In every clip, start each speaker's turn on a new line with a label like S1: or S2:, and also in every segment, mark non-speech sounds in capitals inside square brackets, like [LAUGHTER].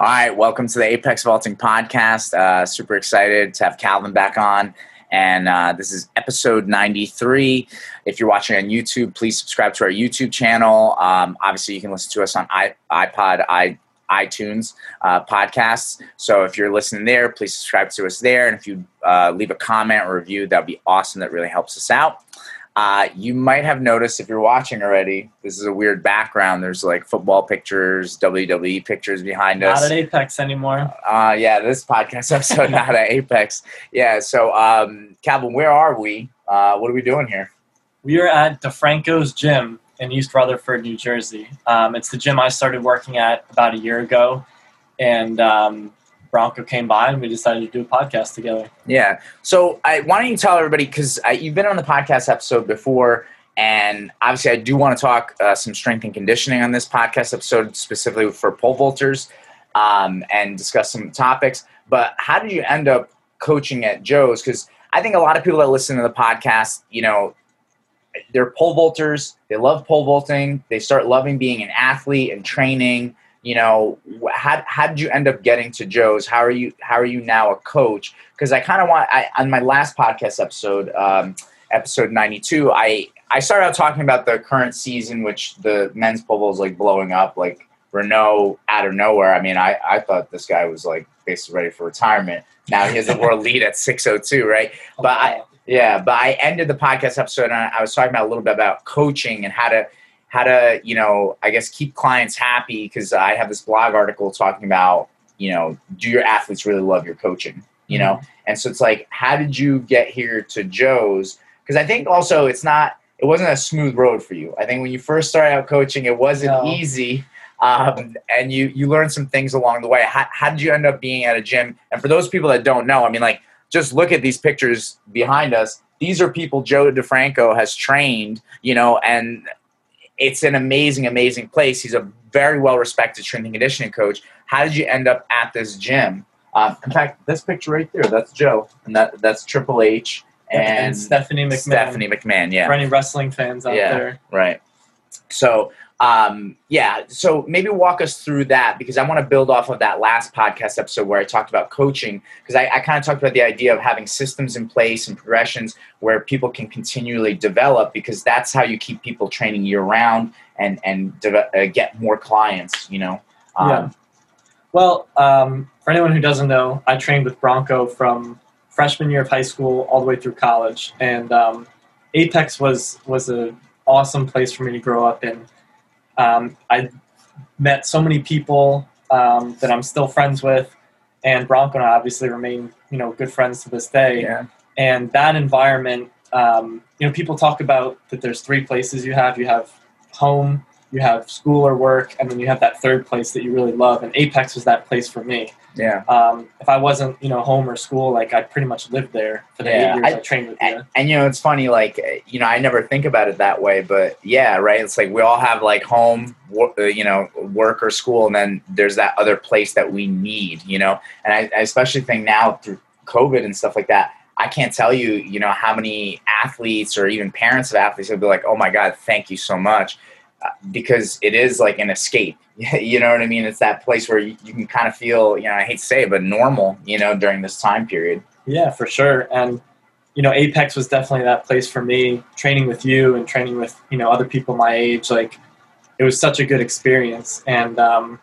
S1: All right, welcome to the Apex Vaulting Podcast. Uh, super excited to have Calvin back on. And uh, this is episode 93. If you're watching on YouTube, please subscribe to our YouTube channel. Um, obviously, you can listen to us on iPod, I- iTunes uh, podcasts. So if you're listening there, please subscribe to us there. And if you uh, leave a comment or review, that would be awesome. That really helps us out. Uh, you might have noticed if you're watching already, this is a weird background. There's like football pictures, WWE pictures behind us.
S2: Not at Apex anymore.
S1: Uh, yeah, this podcast [LAUGHS] episode [LAUGHS] not at Apex. Yeah, so um, Calvin, where are we? Uh, what are we doing here?
S2: We are at DeFranco's Gym in East Rutherford, New Jersey. Um, it's the gym I started working at about a year ago, and um, Bronco came by and we decided to do a podcast together.
S1: Yeah. So I why don't you tell everybody because you've been on the podcast episode before, and obviously I do want to talk uh, some strength and conditioning on this podcast episode specifically for pole vaulters um, and discuss some topics. But how did you end up coaching at Joe's? Because I think a lot of people that listen to the podcast, you know, they're pole vaulters. They love pole vaulting. They start loving being an athlete and training you know how, how did you end up getting to joe's? How are you how are you now a coach? Because i kind of want I, on my last podcast episode um, episode 92 i i started out talking about the current season which the men's pole is like blowing up like Renaud out of nowhere. I mean i i thought this guy was like basically ready for retirement. Now he has a world lead at 602 right?
S2: Oh,
S1: but i yeah but i ended the podcast episode and I was talking about a little bit about coaching and how to how to you know i guess keep clients happy because i have this blog article talking about you know do your athletes really love your coaching you know?
S2: Mm-hmm.
S1: and so it's like how did you get here to joe's? Because i think also it's not it wasn't a smooth road for you. I think when you first started out coaching it wasn't
S2: No.
S1: easy um, and you you learned some things along the way. How, how did you end up being at a gym? And for those people that don't know i mean like just look at these pictures behind us. These are people joe defranco has trained you know and it's an amazing, amazing place. He's a very well respected strength and conditioning coach. How did you end up at this gym? Um, in fact, this picture right there, that's Joe, and that that's Triple H and,
S2: and, Stephanie McMahon.
S1: Stephanie McMahon. Yeah,
S2: For any wrestling fans out
S1: Yeah.
S2: there.
S1: right. So, um, yeah, so maybe walk us through that because I want to build off of that last podcast episode where I talked about coaching because I, I kind of talked about the idea of having systems in place and progressions where people can continually develop because that's how you keep people training year round and and deve- uh, get more clients. You know. Um,
S2: Yeah. Well, um, for anyone who doesn't know, I trained with Bronco from freshman year of high school all the way through college, and um, Apex was was an awesome place for me to grow up in. Um, I met so many people um, that I'm still friends with, and Bronco and I obviously remain you know good friends to this day.
S1: Yeah.
S2: And that environment, um, you know, people talk about that. There's three places you have. You have home, you have school or work, and then you have that third place that you really love. And Apex was that place for me.
S1: Yeah.
S2: Um, if I wasn't, you know, home or school, like I pretty much lived there for the
S1: Yeah,
S2: eight years
S1: I-
S2: I, trained with.
S1: And, and you know, it's funny, like, you know, I never think about it that way, but yeah, right. It's like we all have like home, wor- uh, you know, work or school, and then there's that other place that we need, you know. And I, I especially think now through COVID and stuff like that, I can't tell you, you know, how many athletes or even parents of athletes will be like, oh my God, thank you so much. Because it is like an escape. [LAUGHS] you know what I mean? It's that place where you, you can kind of feel, you know, I hate to say it, but normal, you know, during this time period.
S2: Yeah, for sure. And you know, Apex was definitely that place for me. Training with you and training with you know other people my age, like it was such a good experience. And um,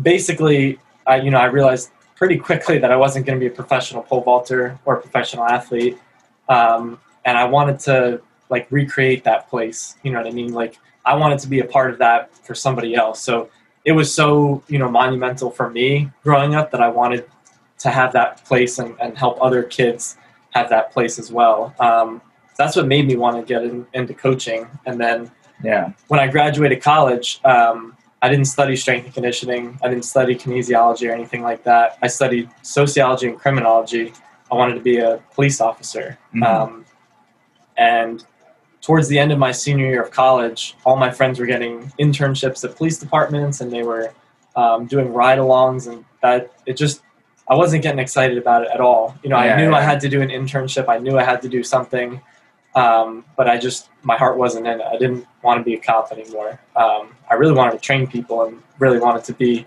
S2: basically, I you know I realized pretty quickly that I wasn't going to be a professional pole vaulter or a professional athlete, um, and I wanted to like recreate that place. You know what I mean? Like I wanted to be a part of that for somebody else. So it was so you know monumental for me growing up that I wanted to have that place and, and help other kids have that place as well. Um, that's what made me want to get in, into coaching. And then
S1: Yeah.
S2: when I graduated college, um, I didn't study strength and conditioning. I didn't study kinesiology or anything like that. I studied sociology and criminology. I wanted to be a police officer.
S1: Mhm.
S2: Um, and towards the end of my senior year of college, all my friends were getting internships at police departments and they were um, doing ride alongs. And that it just, I wasn't getting excited about it at all. You know,
S1: Yeah,
S2: I knew I had to do an internship, I knew I had to do something. Um, but I just, my heart wasn't in it. I didn't want to be a cop anymore. Um, I really wanted to train people and really wanted to be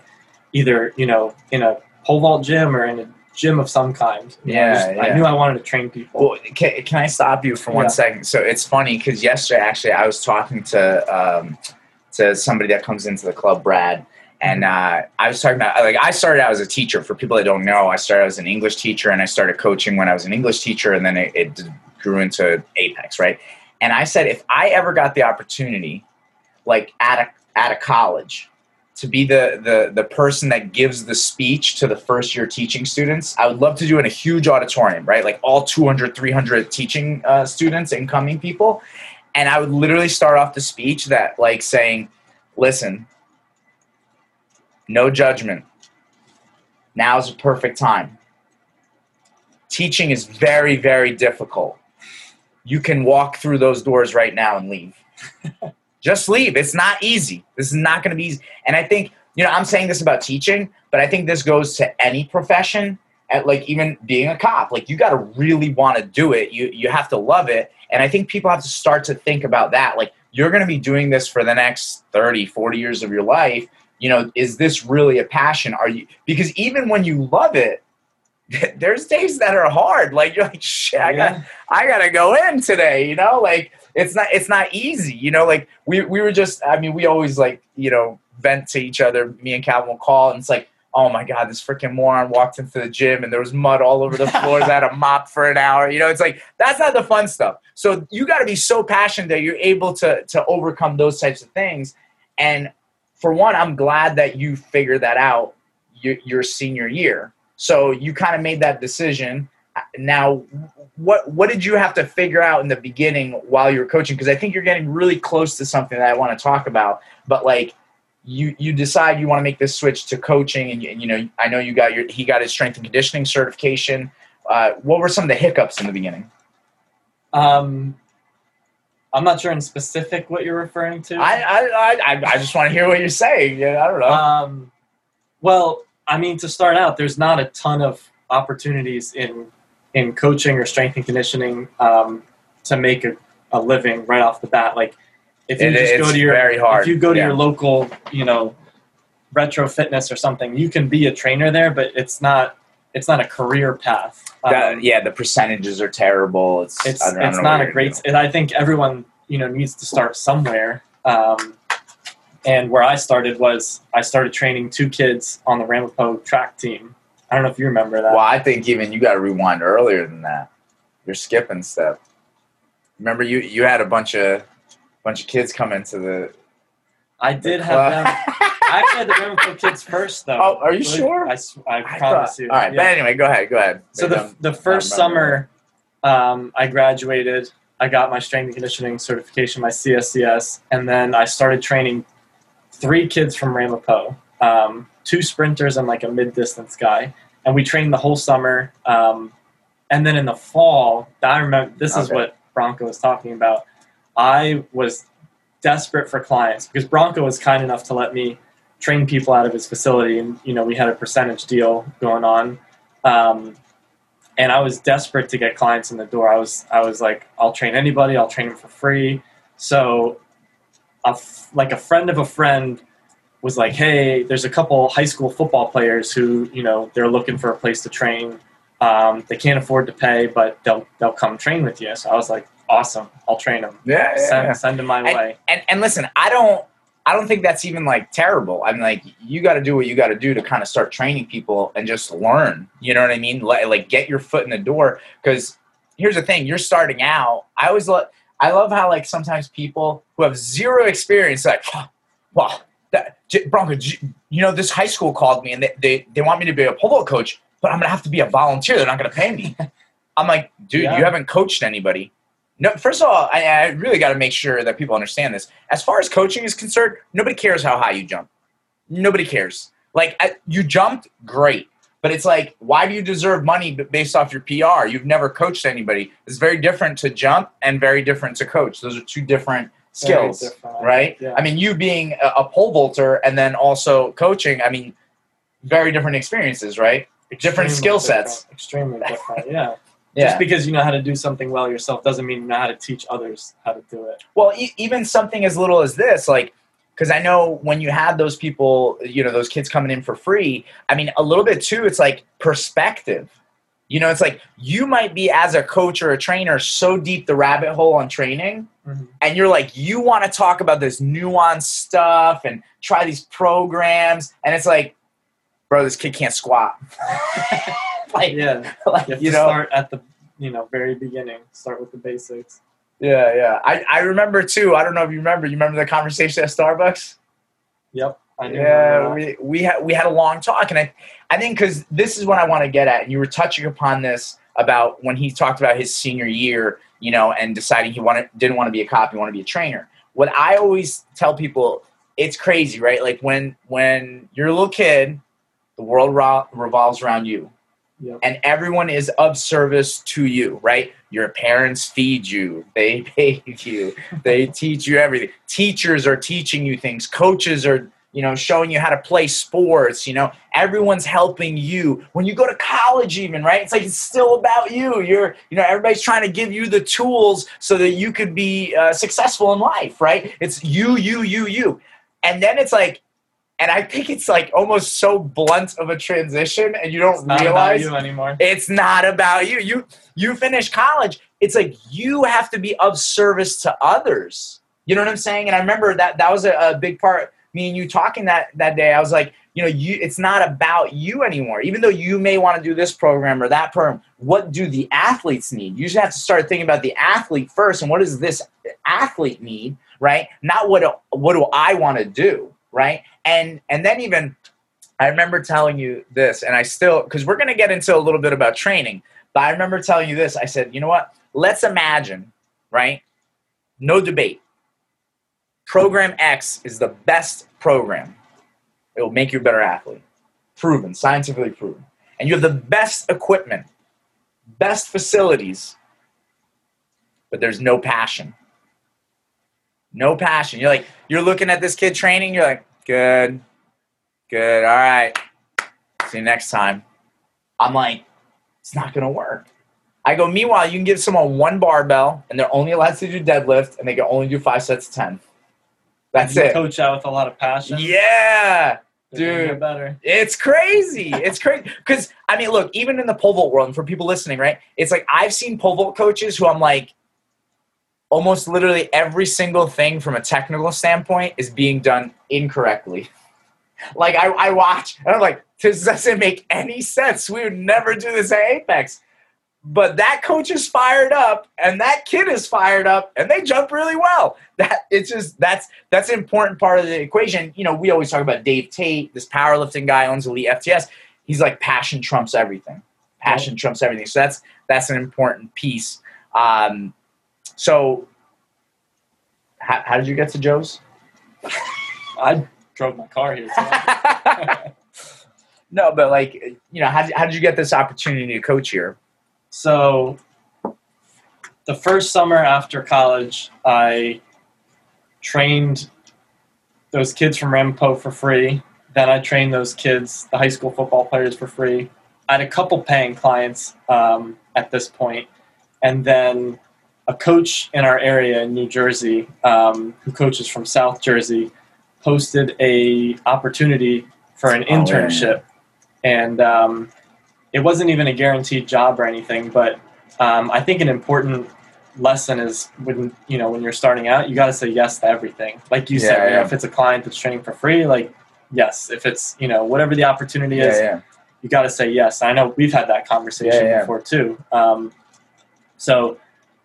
S2: either you know in a pole vault gym or in a gym of some kind. You know,
S1: Yeah,
S2: I knew I wanted to train people.
S1: Well, can, can I stop you for one
S2: Yeah.
S1: second? So it's funny because yesterday, actually, I was talking to um, to somebody that comes into the club, Brad, and uh, I was talking about like I started out as a teacher. For people that don't know, I started as an English teacher, and I started coaching when I was an English teacher, and then it, it grew into Apex, right? And I said, if I ever got the opportunity, like at a at a college, to be the, the the person that gives the speech to the first year teaching students i would love to do in a huge auditorium right? Like all 200 300 teaching uh, students incoming people. And i would literally start off the speech that like saying listen no judgment. Now is a perfect time. Teaching is very very difficult. You can walk through those doors right now and leave [LAUGHS] just leave it's not easy this is not going to be easy and I think, you know, I'm saying this about teaching, but I think this goes to any profession at like even being a cop. Like you got to really want to do it. You you have to love it. And I think people have to start to think about that. Like you're going to be doing this for the next 30, 40 years of your life. You know, is this really a passion? Are you because even when you love it, [LAUGHS] there's days that are hard. Like you're like, shit, I got I gotta go in today, you know, like it's not it's not easy, you know, like we we were just I mean, we always like, you know, vent to each other, me and Calvin will call and it's like, oh my god, this freaking moron walked into the gym and there was mud all over the [LAUGHS] floors, I had a mop for an hour. You know, it's like that's not the fun stuff. So you gotta be so passionate that you're able to to overcome those types of things. And for one, I'm glad that you figured that out your, your senior year. So you kind of made that decision. Now, what what did you have to figure out in the beginning while you were coaching? Because I think you're getting really close to something that I want to talk about. But like, you you decide you want to make this switch to coaching, and you, and, you know I know you got your he got his strength and conditioning certification. Uh, what were some of the hiccups in the beginning?
S2: Um, I'm not sure in specific what you're referring to.
S1: I I I, I- I just want to hear what you're saying. Yeah, I don't know.
S2: Um, well, I mean, to start out, there's not a ton of opportunities in in coaching or strength and conditioning um, to make a, a living right off the bat. Like, if you
S1: It-
S2: just go to your
S1: very hard.
S2: if you go to
S1: Yeah.
S2: your local, you know, retro fitness or something, you can be a trainer there, but it's not it's not a career path.
S1: That-
S2: Um,
S1: yeah, the percentages are terrible. It's
S2: it's
S1: I don't- I don't
S2: not a great. And I think everyone you know needs to start somewhere. Um, and where I started was I started training two kids on the Ramapo track team. I don't know if you remember that.
S1: Well, I think even you got to rewind earlier than that. You're skipping step. Remember, you you had a bunch of bunch of kids come into the.
S2: I
S1: the
S2: did
S1: club.
S2: have them. [LAUGHS] I had the Ramapo kids first, though.
S1: Oh, are you
S2: Like,
S1: sure?
S2: I promise
S1: thought-
S2: you.
S1: All right,
S2: Yeah.
S1: but anyway, go ahead. Go ahead.
S2: So
S1: Maybe
S2: the,
S1: I'm-
S2: the first summer, um, I graduated. I got my strength and conditioning certification, my CSCS, and then I started training three kids from Ramapo, um, two sprinters and like a mid distance guy, and we trained the whole summer. Um, and then in the fall, I remember this is what Bronco was talking about. I was desperate for clients because Bronco was kind enough to let me train people out of his facility, and you know we had a percentage deal going on. Um, and I was desperate to get clients in the door. I was I was like, I'll train anybody. I'll train them for free. So, a f- like a friend of a friend was like, hey, there's a couple high school football players who you know they're looking for a place to train. Um, they can't afford to pay, but they'll they'll come train with you. So I was like, awesome, I'll train them.
S1: Yeah, yeah,
S2: Send,
S1: yeah.
S2: send them my way.
S1: And and listen, I don't I don't think that's even like terrible. I'm like, you got to do what you got to do to kind of start training people and just learn. You know what I mean? Like, like get your foot in the door. Because here's the thing: you're starting out. I always love. I love how like sometimes people who have zero experience like, well, that J- Bronco, you know, this high school called me and they, they they want me to be a polo coach, but I'm gonna have to be a volunteer. They're not gonna pay me. [LAUGHS] I'm like, dude,
S2: Yeah.
S1: you haven't coached anybody. No, first of all, I, I really got to make sure that people understand this. As far as coaching is concerned, nobody cares how high you jump. Nobody cares. Like I, you jumped, great, but it's like, why do you deserve money based off your PR? You've never coached anybody. It's very different to jump and very different to coach. Those are two different skills, right?
S2: Yeah.
S1: I mean, you being a, pole vaulter and then also coaching. I mean, very different experiences, right? Different
S2: Extremely
S1: skill
S2: different.
S1: sets.
S2: Extremely [LAUGHS] different. Yeah.
S1: Yeah.
S2: Just because you know how to do something well yourself doesn't mean you know how to teach others how to do it.
S1: Well, e- even something as little as this, like, because I know when you have those people, you know, those kids coming in for free. I mean, a little bit too. It's like perspective. You know, it's like you might be as a coach or a trainer so deep the rabbit hole on training,
S2: Mhm.
S1: and you're like, you want to talk about this nuanced stuff and try these programs, and it's like, bro, this kid can't squat. [LAUGHS] like,
S2: Yeah, [LAUGHS]
S1: like,
S2: you
S1: you know,
S2: start at the you know very beginning. Start with the basics.
S1: yeah, yeah. I, I remember too. I don't know if you remember. You remember the conversation at Starbucks?
S2: Yep.
S1: Yeah, we we had we had a long talk, and I I think because this is what I want to get at, and you were touching upon this about when he talked about his senior year, you know, and deciding he wanted didn't want to be a cop, he wanted to be a trainer. What I always tell people, it's crazy, right? Like when when you're a little kid, the world ro- revolves around you
S2: Yep.
S1: and everyone is of service to you, right? Your parents feed you, they [LAUGHS] pay you, they teach you everything. Teachers are teaching you things, coaches are, you know, showing you how to play sports, you know, everyone's helping you. When you go to college even, right? It's like it's still about you. You're, you know, everybody's trying to give you the tools so that you could be uh, successful in life, right? It's you, you, you, you. And then it's like and I think it's like almost so blunt of a transition, and you don't
S2: It's not
S1: realize
S2: about you anymore.
S1: it's not about you. You you finish college. It's like you have to be of service to others. You know what I'm saying? And I remember that that was a, a big part. Me and you talking that that day. I was like, you know, you it's not about you anymore. Even though you may want to do this program or that program, what do the athletes need? You just have to start thinking about the athlete first, and what does this athlete need, right? Not what what do I want to do, right? And and then even I remember telling you this, and I still, because we're to get into a little bit about training, but I remember telling you this. I said, you know what? Let's imagine, right? No debate. Program X is the best program. It will make you a better athlete. Proven, scientifically proven. And you have the best equipment, best facilities, but there's no passion. No passion. You're like, you're looking at this kid training, you're like, good, Good. All right. See you next time. I'm like, it's not to work. I go, meanwhile, you can give someone one barbell and they're only allowed to do deadlift and they can only do five sets of 10. That's
S2: you
S1: it.
S2: coach out with a lot of passion.
S1: Yeah. dude.
S2: better.
S1: It's crazy. It's crazy. Because, I mean, look, even in the pole vault world, and for people listening, right? It's like I've seen pole vault coaches who I'm like, almost literally every single thing from a technical standpoint is being done incorrectly. Like, I, I watch, and I'm like, this doesn't make any sense. We would never do this at Apex. But that coach is fired up, and that kid is fired up, and they jump really well. That it's just that's that's an important part of the equation. You know, we always talk about Dave Tate, this powerlifting guy owns Elite FTS. He's like passion trumps everything. Passion trumps everything. So that's that's an important piece. Um, so, how, how did you get to Joe's? [LAUGHS]
S2: I drove my car here. [LAUGHS]
S1: No, but like you know, how how did you get this opportunity to coach here?
S2: So, the first summer after college, I trained those kids from Ramapo for free. Then I trained those kids, the high school football players, for free. I had a couple paying clients um, at this point, and then a coach in our area in New Jersey, um, who coaches from South Jersey, posted a opportunity for an
S1: Oh, yeah.
S2: internship, and um, it wasn't even a guaranteed job or anything. But um, I think an important lesson is when you know when you're starting out, you got to say yes to everything. Like you said,
S1: Yeah,
S2: you know,
S1: yeah.
S2: if it's a client that's training for free, like yes. If it's you know whatever the opportunity is,
S1: yeah.
S2: you got to say yes. I know we've had that conversation before too. Um, so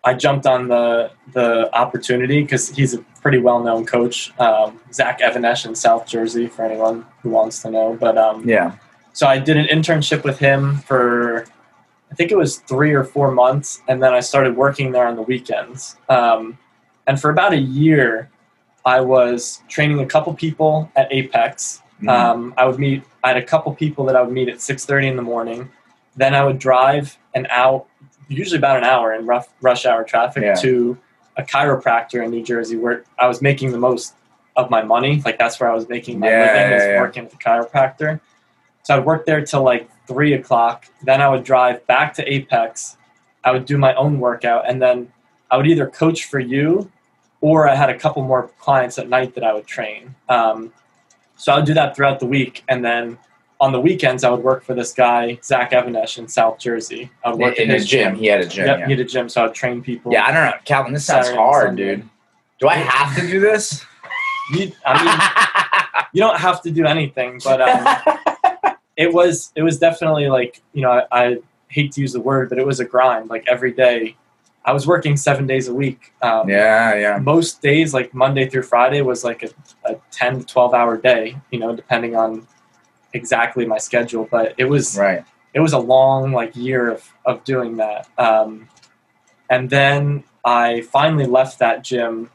S2: I jumped on the the opportunity because he's a pretty well known coach, um, Zach Even-Esh in South Jersey, for anyone who wants to know. But um,
S1: Yeah.
S2: So I did an internship with him for I think it was three or four months, and then I started working there on the weekends. Um, and for about a year, I was training a couple people at Apex.
S1: Mhm.
S2: Um, I would meet. I had a couple people that I would meet at six thirty in the morning. Then I would drive an hour, usually about an hour in rough rush hour traffic,
S1: Yeah.
S2: to a chiropractor in New Jersey, where I was making the most of my money. Like that's where I was making my
S1: Yeah,
S2: living
S1: yeah,
S2: is
S1: yeah.
S2: working at the chiropractor. So I'd work there till like three o'clock. Then I would drive back to Apex. I would do my own workout, and then I would either coach for you or I had a couple more clients at night that I would train. Um, so I would do that throughout the week, and then on the weekends I would work for this guy Zach Even-Esh in South Jersey. I would work
S1: in, his gym.
S2: gym.
S1: He had a gym.
S2: Yep,
S1: yeah.
S2: he had a gym, so I'd train people.
S1: Yeah, I don't know, Calvin. This sounds
S2: Saturday
S1: hard, dude. Do I have to do this? [LAUGHS]
S2: You, I mean, you don't have to do anything, but um, [LAUGHS] it was it was definitely like you know I, I hate to use the word, but it was a grind. Like every day, I was working seven days a week. Um,
S1: yeah, yeah.
S2: Most days, like Monday through Friday, was like a, a 10 to 12 hour day, you know, depending on exactly my schedule. But it was
S1: Right.
S2: it was a long like year of, of doing that. Um, and then I finally left that gym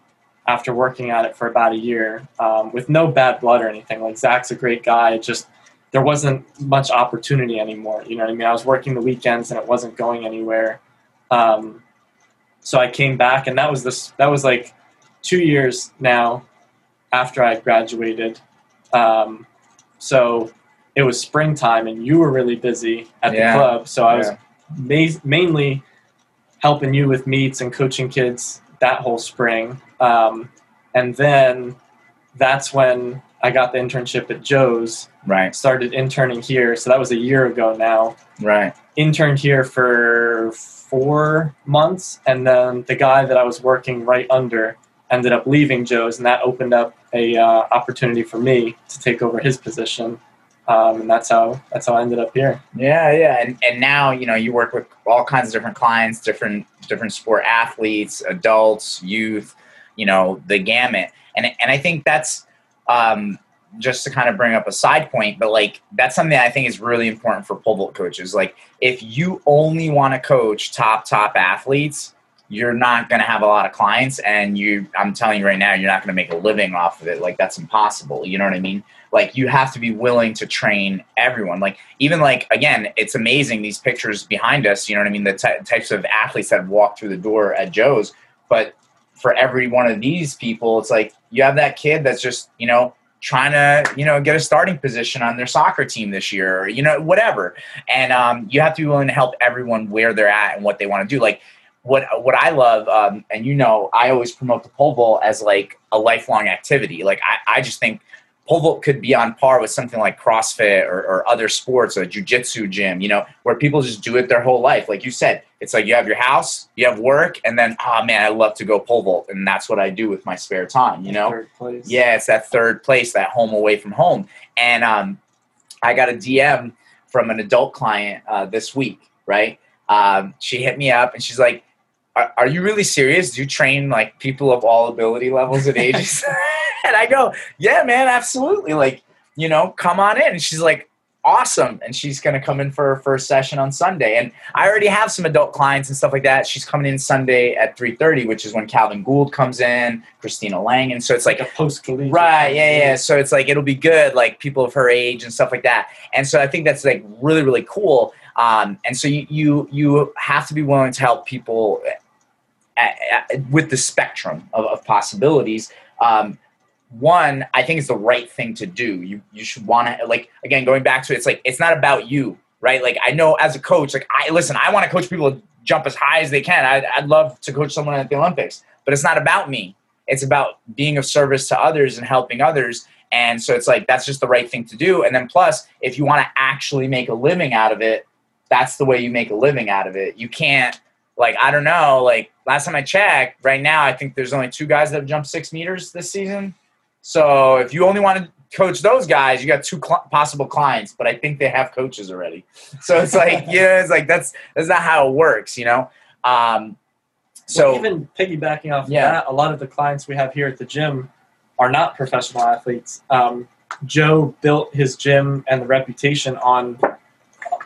S2: after working at it for about a year um, with no bad blood or anything. Like Zach's a great guy. Just there wasn't much opportunity anymore. You know what I mean? I was working the weekends and it wasn't going anywhere. Um, so I came back, and that was this. That was like two years now after I graduated. Um, so it was springtime, and you were really busy at
S1: Yeah.
S2: the club. So I was
S1: Yeah.
S2: ma- mainly helping you with meets and coaching kids that whole spring. Um, and then that's when I got the internship at Joe's.
S1: Right.
S2: Started interning here, so that was a year ago now
S1: Right.
S2: interned here for four months, and then the guy that I was working right under ended up leaving Joe's, and that opened up a uh, opportunity for me to take over his position, um, and that's how that's how I ended up here.
S1: Yeah, yeah, and and now you know you work with all kinds of different clients, different different sport athletes, adults, youth, you know the gamut, and and I think that's um, just to kind of bring up a side point, but like that's something that I think is really important for pole vault coaches. Like if you only want to coach top top athletes, you're not going to have a lot of clients, and you I'm telling you right now, you're not going to make a living off of it. Like that's impossible. You know what I mean? Like you have to be willing to train everyone. Like even like again, it's amazing these pictures behind us. You know what I mean? The ty- types of athletes that walk through the door at Joe's, but for every one of these people, it's like you have that kid that's just you know trying to you know get a starting position on their soccer team this year, or you know whatever. And um, you have to be willing to help everyone where they're at and what they want to do. Like what what I love, um, and you know, I always promote the pole vault as like a lifelong activity. Like I, I just think pole vault could be on par with something like CrossFit or, or other sports, a jujitsu gym, you know, where people just do it their whole life. Like you said, it's like you have your house, you have work, and then oh man, I love to go pole vault, and that's what I do with my spare time. You know, yeah, it's that third place, that home away from home. And um, I got a DM from an adult client uh, this week, right? Um, she hit me up and she's like, are, are you really serious? Do you train like people of all ability levels and [LAUGHS] ages? [LAUGHS] and I go, yeah, man, absolutely. Like, you know, come on in. And she's like, awesome. And she's going to come in for her first session on Sunday. And I already have some adult clients and stuff like that. She's coming in Sunday at 3.30, which is when Calvin Gould comes in, Christina Lang. And so it's like,
S2: like a post.
S1: Right, yeah, yeah. So it's like it'll be good, like people of her age and stuff like that. And so I think that's like really, really cool. Um, and so you you you have to be willing to help people at, at, with the spectrum of, of possibilities. Um, one, I think is the right thing to do. You you should want to like again going back to it, it's like it's not about you, right? Like I know as a coach, like I listen, I want to coach people to jump as high as they can. I'd, I'd love to coach someone at the Olympics, but it's not about me. It's about being of service to others and helping others. And so it's like that's just the right thing to do. And then plus, if you want to actually make a living out of it, that's the way you make a living out of it. You can't like I don't know. Like last time I checked, right now I think there's only two guys that have jumped six meters this season. So if you only want to coach those guys, you got two cl- possible clients, but I think they have coaches already. [LAUGHS] So it's like [LAUGHS] yeah, it's like that's that's not how it works, you know. Um, so
S2: Well, even piggybacking off
S1: Yeah.
S2: that, a lot of the clients we have here at the gym are not professional athletes. Um, Joe built his gym and the reputation on.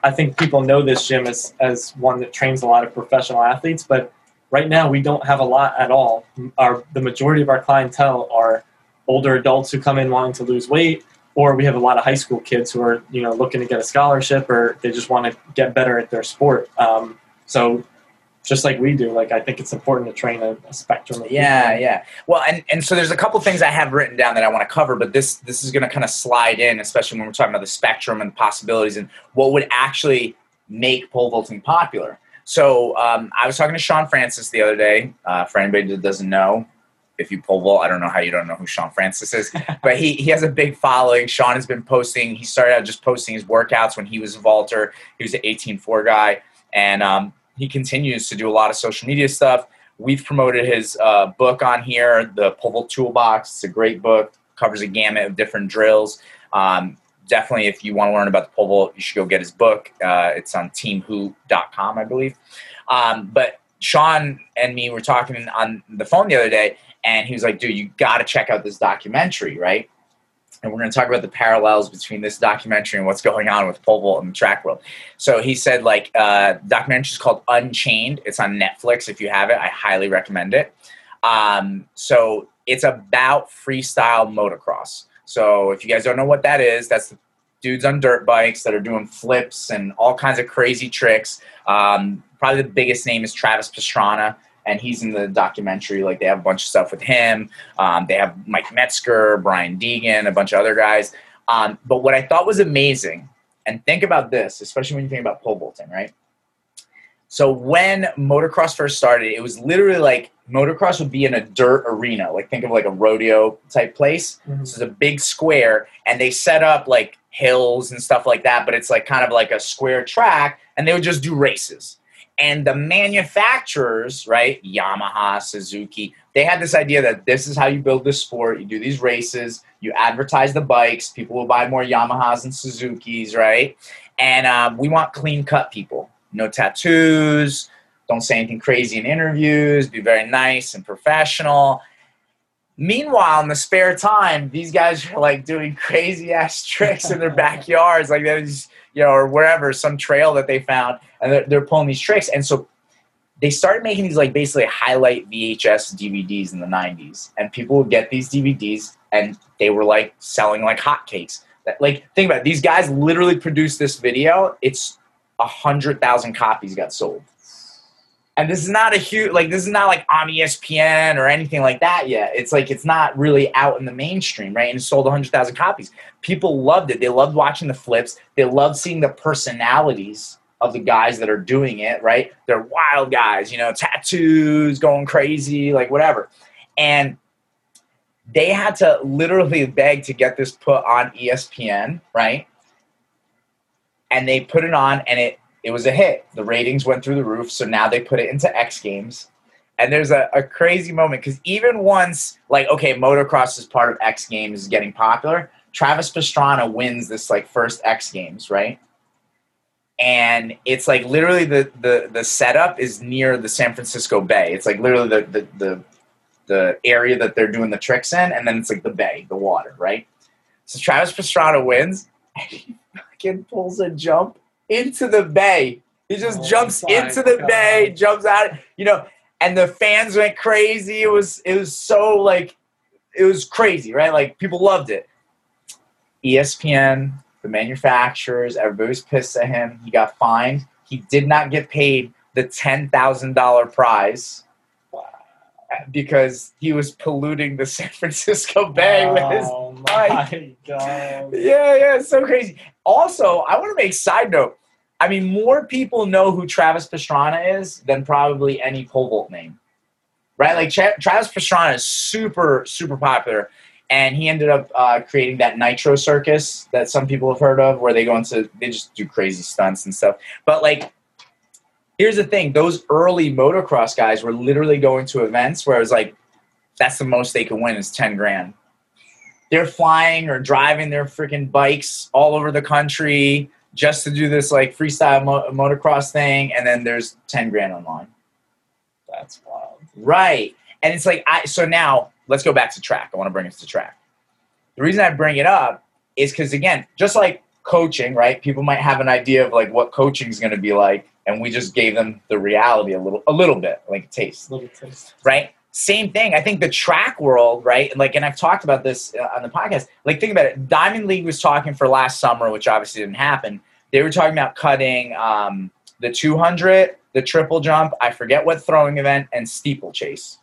S2: I think people know this gym as as one that trains a lot of professional athletes, but right now we don't have a lot at all. Our the majority of our clientele are older adults who come in wanting to lose weight, or we have a lot of high school kids who are you know looking to get a scholarship or they just want to get better at their sport. Um, so just like we do. Like I think it's important to train a, a spectrum of
S1: Yeah,
S2: people.
S1: yeah. Well, and and so there's a couple things I have written down that I want to cover, but this this is going to kind of slide in, especially when we're talking about the spectrum and the possibilities and what would actually make pole vaulting popular. So um, I was talking to Sean Francis the other day. Uh, for anybody that doesn't know, if you pole vault. I don't know how you don't know who Sean Francis is, [LAUGHS] but he, he has a big following. Sean has been posting. He started out just posting his workouts when he was a vaulter. He was an 18.4 guy, and um, he continues to do a lot of social media stuff. We've promoted his uh, book on here, the Pole Vault Toolbox. It's a great book, covers a gamut of different drills. Um, definitely, if you want to learn about the pole vault, you should go get his book. Uh, it's on teamwho.com, I believe. Um, but Sean and me were talking on the phone the other day, and he was like, dude, you got to check out this documentary, right? And we're going to talk about the parallels between this documentary and what's going on with pole vault and the track world. So he said, like, uh, documentary is called Unchained. It's on Netflix. If you have it, I highly recommend it. Um, so it's about freestyle motocross. So if you guys don't know what that is, that's the dudes on dirt bikes that are doing flips and all kinds of crazy tricks. Um, probably the biggest name is Travis Pastrana and he's in the documentary. Like they have a bunch of stuff with him. Um, they have Mike Metzger, Brian Deegan, a bunch of other guys. Um, but what I thought was amazing, and think about this, especially when you think about pole vaulting, right? So when motocross first started, it was literally like motocross would be in a dirt arena, like think of like a rodeo type place. Mm-hmm. So it's a big square, and they set up like hills and stuff like that, but it's like kind of like a square track, and they would just do races. And the manufacturers, right, Yamaha, Suzuki, they had this idea that this is how you build this sport. You do these races, you advertise the bikes, people will buy more Yamahas and Suzukis, right? And um, we want clean cut people. No tattoos, don't say anything crazy in interviews, be very nice and professional. Meanwhile, in the spare time, these guys are like doing [LAUGHS] crazy ass tricks in their backyards, like they're just you know, or wherever, some trail that they found, and they're, they're pulling these tricks. And so they started making these like basically highlight VHS DVDs in the 90s, and people would get these DVDs, and they were like selling like hotcakes. Like, think about it. These guys literally produced this video. It's a hundred thousand copies got sold and this is not a huge like this is not like on espn or anything like that yet. It's like it's not really out in the mainstream right? And sold 100000 copies. People loved it. They loved watching the flips. They loved seeing the personalities of the guys that are doing it right? They're wild guys you know tattoos going crazy like whatever. And they had to literally beg to get this put on espn right? And they put it on and it it was a hit. The ratings went through the roof, so now they put it into X Games. And there's a, a crazy moment because even once, like, okay, motocross is part of X Games is getting popular. Travis Pastrana wins this like first X Games, right? And it's like literally the the the setup is near the San Francisco Bay. It's like literally the the the, the area that they're doing the tricks in, and then it's like the bay, the water, right? So Travis Pastrana wins, [LAUGHS] and he fucking pulls a jump into the bay. He just oh jumps into the God. bay, jumps out, you know, and the fans went crazy. It was it was so like it was crazy, right? Like people loved it. ESPN, the manufacturers, everybody was pissed at him. He got fined. He did not get paid the ten thousand dollar prize because he was polluting the [LAUGHS] San Francisco Bay oh, with his oh bike. God. [LAUGHS] Yeah, yeah, it's so crazy. Also, I want to make side note. I mean, more people know who Travis Pastrana is than probably any pole vault name, right? Like Tra- Travis Pastrana is super, super popular, and he ended up uh, creating that Nitro Circus that some people have heard of, where they go into they just do crazy stunts and stuff. But like here's the thing those early motocross guys were literally going to events where it was like that's the most they can win is 10 grand they're flying or driving their freaking bikes all over the country just to do this like freestyle mo- motocross thing and then there's 10 grand online.
S2: That's wild.
S1: Right. And it's like i so now let's go back to track. I want to bring it to track. The reason i bring it up is because again just like coaching right people might have an idea of like what coaching is going to be like and we just gave them the reality a little a little bit like a taste,
S2: a little taste.
S1: right same thing. I think the track world right And like and i've talked about this uh, on the podcast like think about it. Diamond league was talking for last summer which obviously didn't happen. They were talking about cutting um, the 200 the triple jump i forget what throwing event and steeplechase.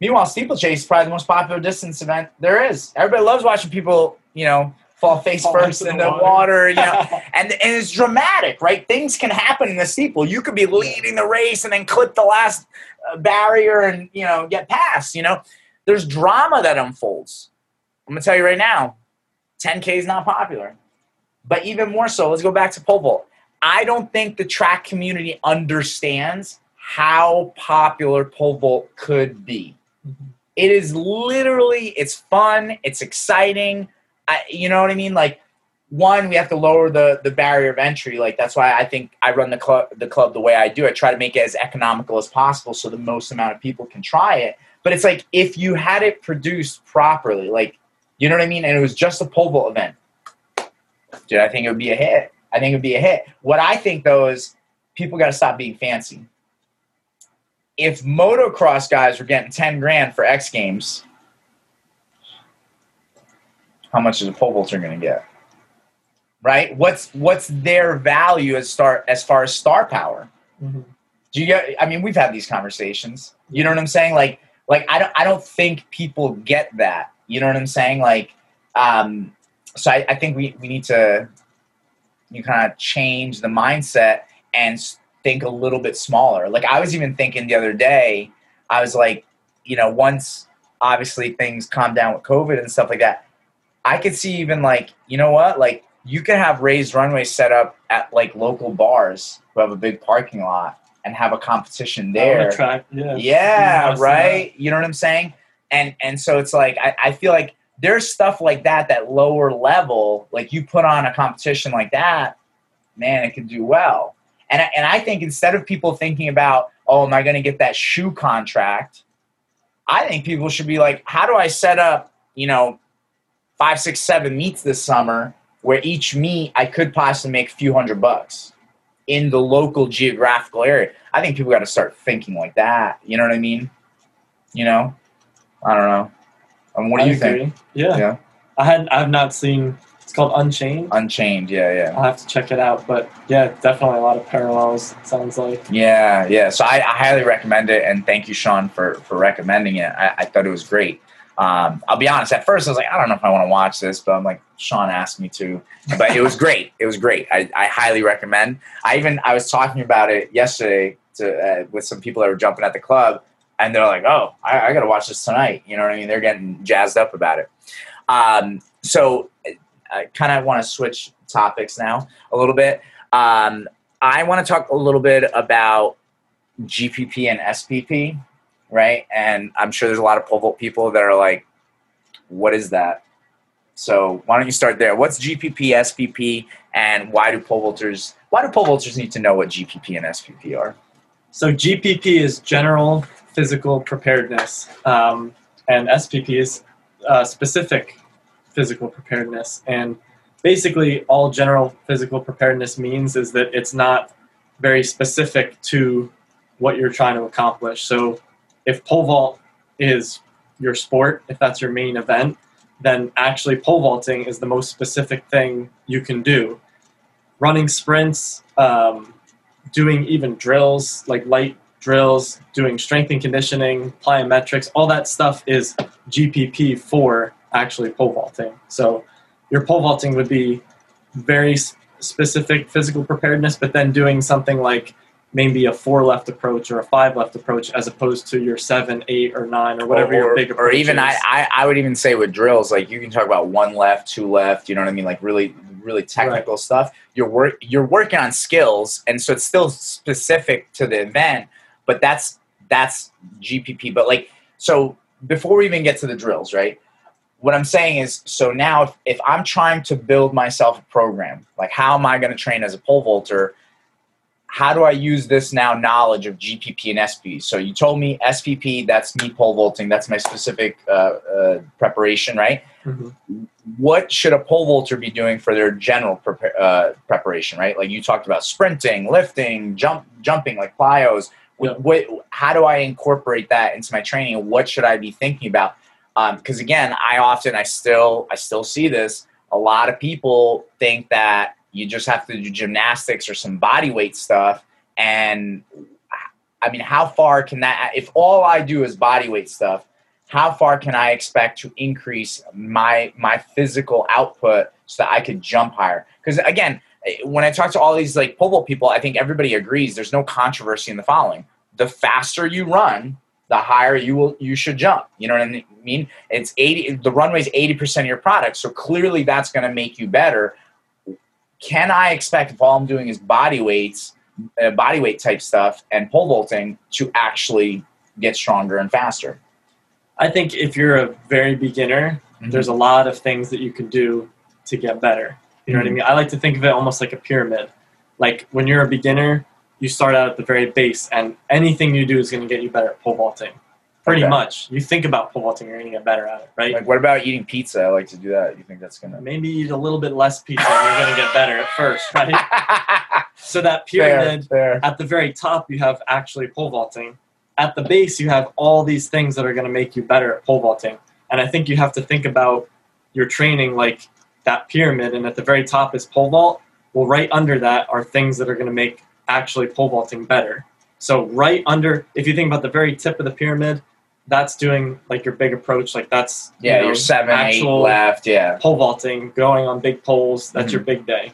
S1: Meanwhile steeplechase is probably the most popular distance event there is. Everybody loves watching people you know fall face
S2: Fall
S1: first in
S2: the
S1: the
S2: water.
S1: water, you know, [LAUGHS] and and it's dramatic, right? Things can happen in the steeple. You could be leading the race and then clip the last uh, barrier and you know get past. You know, there's drama that unfolds. I'm gonna tell you right now, 10k is not popular, but even more so. Let's go back to pole vault. I don't think the track community understands how popular pole vault could be. It is literally, it's fun, it's exciting. I, you know what I mean? Like, one, we have to lower the the barrier of entry. Like that's why I think I run the club the club the way I do. I try to make it as economical as possible so the most amount of people can try it. But it's like if you had it produced properly, like you know what I mean, and it was just a pole vault event, dude, I think it would be a hit. I think it would be a hit. What I think though is people got to stop being fancy. If motocross guys were getting ten grand for X Games, how much is a pole vaulter going to get? Right? What's what's their value as star as far as star power?
S2: Mhm.
S1: Do you get? I mean, we've had these conversations. You know what I'm saying? Like, like I don't, I don't think people get that. You know what I'm saying? Like, um, so I, I think we we need to, you kind of change the mindset and think a little bit smaller. Like I was even thinking the other day, I was like, you know, once obviously things calm down with COVID and stuff like that, I could see even like, you know what, like you can have raised runways set up at like local bars who have a big parking lot and have a competition there.
S2: attract- yeah.
S1: Yeah, right. You know what I'm saying? And and so it's like I, I feel like there's stuff like that that lower level, like you put on a competition like that, man, it could do well. And I- and I think instead of people thinking about, oh, am I going to get that shoe contract? I think people should be like, how do I set up, you know, five, six, seven meets this summer where each meet I could possibly make a few hundred bucks in the local geographical area. I think people got to start thinking like that. You know what I mean? You know, I don't know. Um, what do
S2: I
S1: you think?
S2: Yeah.
S1: Yeah.
S2: I had I've not seen it's called Unchained.
S1: Unchained, yeah, yeah,
S2: I'll have to check it out. But yeah, definitely a lot of parallels, it sounds like.
S1: yeah, yeah. So I, I highly recommend it, and thank you, Sean, for for recommending it. I, I thought it was great. Um, I'll be honest. At first, I was like, I don't know if I want to watch this, but I'm like, Sean asked me to. But it was [LAUGHS] great. It was great. I, I highly recommend. I even I was talking about it yesterday to uh, with some people that were jumping at the club, and they're like, "Oh, I, I got to watch this tonight." You know what I mean? They're getting jazzed up about it. Um, so I kind of want to switch topics now a little bit. Um, I want to talk a little bit about GPP and SPP, right? And I'm sure there's a lot of pole vault people that are like, "What is that?" So why don't you start there? What's GPP, SPP, and why do pole vaulters? Why do pole vaulters need to know what GPP and SPP are?
S2: So GPP is general physical preparedness, um, and SPP is uh, specific physical preparedness. And basically, all general physical preparedness means is that it's not very specific to what you're trying to accomplish. So, if pole vault is your sport, if that's your main event, then actually pole vaulting is the most specific thing you can do. Running sprints, um, doing even drills like light drills, doing strength and conditioning, plyometrics, all that stuff is GPP for actually pole vaulting. So your pole vaulting would be very specific physical preparedness, but then doing something like maybe a four left approach or a five left approach as opposed to your seven, eight, or nine, or whatever
S1: or,
S2: your big
S1: or even
S2: is.
S1: I, I I would even say with drills like you can talk about one left two left you know what i mean? Like really really technical stuff. You're work you're working on skills and so it's still specific to the event but that's that's gpp but like so before we even get to the drills right? What i'm saying is so now if, if i'm trying to build myself a program like how am i going to train as a pole vaulter how do I use this now knowledge of GPP and SP? So you told me SPP, that's me pole vaulting, that's my specific uh, uh, preparation, right?
S2: Mhm.
S1: What should a pole vaulter be doing for their general uh, preparation, right? Like you talked about sprinting, lifting, jump, jumping, like plyos.
S2: Yeah.
S1: What, how do I incorporate that into my training? What should I be thinking about? Because again, I often, I still, I still see this. A lot of people think that you just have to do gymnastics or some body weight stuff and i mean how far can that if all i do is body weight stuff how far can i expect to increase my my physical output so that I could jump higher. Because again, when I talk to all these like pole vault people, I think everybody agrees there's no controversy in the following: the faster you run, the higher you will you should jump. You know what I mean? It's eighty. The runway is eighty percent of your product, so clearly that's going to make you better. Can I expect if all I'm doing is body weights, uh, body weight type stuff, and pole vaulting to actually get stronger and faster?
S2: I think if you're a very beginner,
S1: Mhm.
S2: there's a lot of things that you can do to get better. You know what I
S1: Mhm.
S2: mean? I like to think of it almost like a pyramid. Like when you're a beginner, you start out at the very base, and anything you do is going to get you better at pole vaulting. Pretty
S1: Okay.
S2: much. You think about pole vaulting, you're going to get better at it, right?
S1: Like, what about eating pizza? I like to do that. You think that's gonna?
S2: Maybe eat a little bit less pizza, and you're going to get better at first, right? [LAUGHS] So that pyramid,
S1: fair, fair.
S2: at the very top, you have actually pole vaulting. At the base, you have all these things that are going to make you better at pole vaulting. And I think you have to think about your training like that pyramid, and at the very top is pole vault. Well, right under that are things that are going to make actually pole vaulting better. So, right under, if you think about the very tip of the pyramid, that's doing like your big approach, like that's you
S1: Yeah,
S2: know,
S1: you're seven, eight
S2: actual
S1: left. Yeah.
S2: pole vaulting, going on big poles. That's
S1: Mhm.
S2: your big day.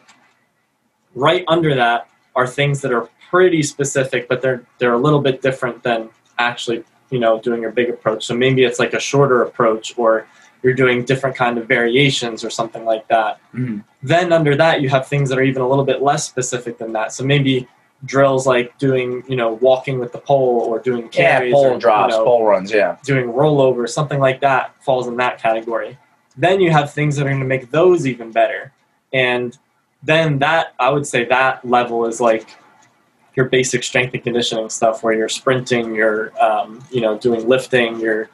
S2: Right under that are things that are pretty specific, but they're they're a little bit different than actually you know doing your big approach. So maybe it's like a shorter approach, or you're doing different kind of variations or something like that.
S1: Mhm.
S2: Then under that you have things that are even a little bit less specific than that. So maybe drills like doing you know walking with the pole or doing carries Yeah,
S1: pole
S2: or,
S1: drops,
S2: you know,
S1: pole runs. Yeah.
S2: doing rollover, something like that falls in that category. Then you have things that are going to make those even better. And then that, I would say that level is like your basic strength and conditioning stuff where you're sprinting, you're, um, you know, doing lifting, you're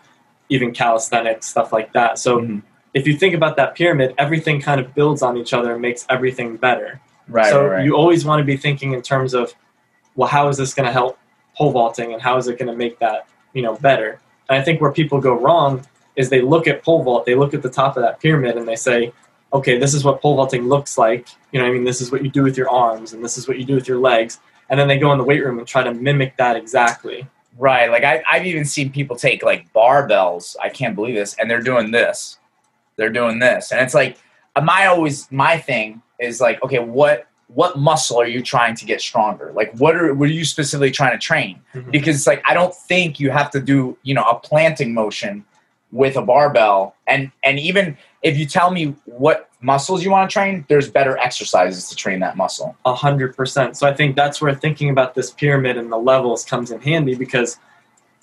S2: even calisthenics, stuff like that. So
S1: Mhm.
S2: if you think about that pyramid, everything kind of builds on each other and makes everything better.
S1: Right.
S2: so
S1: right,
S2: you always want to be thinking in terms of, well, how is this going to help pole vaulting, and how is it going to make that you know better? And I think where people go wrong is they look at pole vault, they look at the top of that pyramid, and they say, okay, this is what pole vaulting looks like. You know, what I mean, this is what you do with your arms, and this is what you do with your legs, and then they go in the weight room and try to mimic that exactly.
S1: Right. Like I, I've even seen people take like barbells. I can't believe this, and they're doing this. They're doing this, and it's like my always my thing is like, okay, what what muscle are you trying to get stronger? Like, what are what are you specifically trying to train?
S2: Mhm.
S1: Because it's like I don't think you have to do you know a planting motion with a barbell, and and even if you tell me what muscles you want to train, there's better exercises to train that muscle.
S2: A hundred percent. So I think that's where thinking about this pyramid and the levels comes in handy because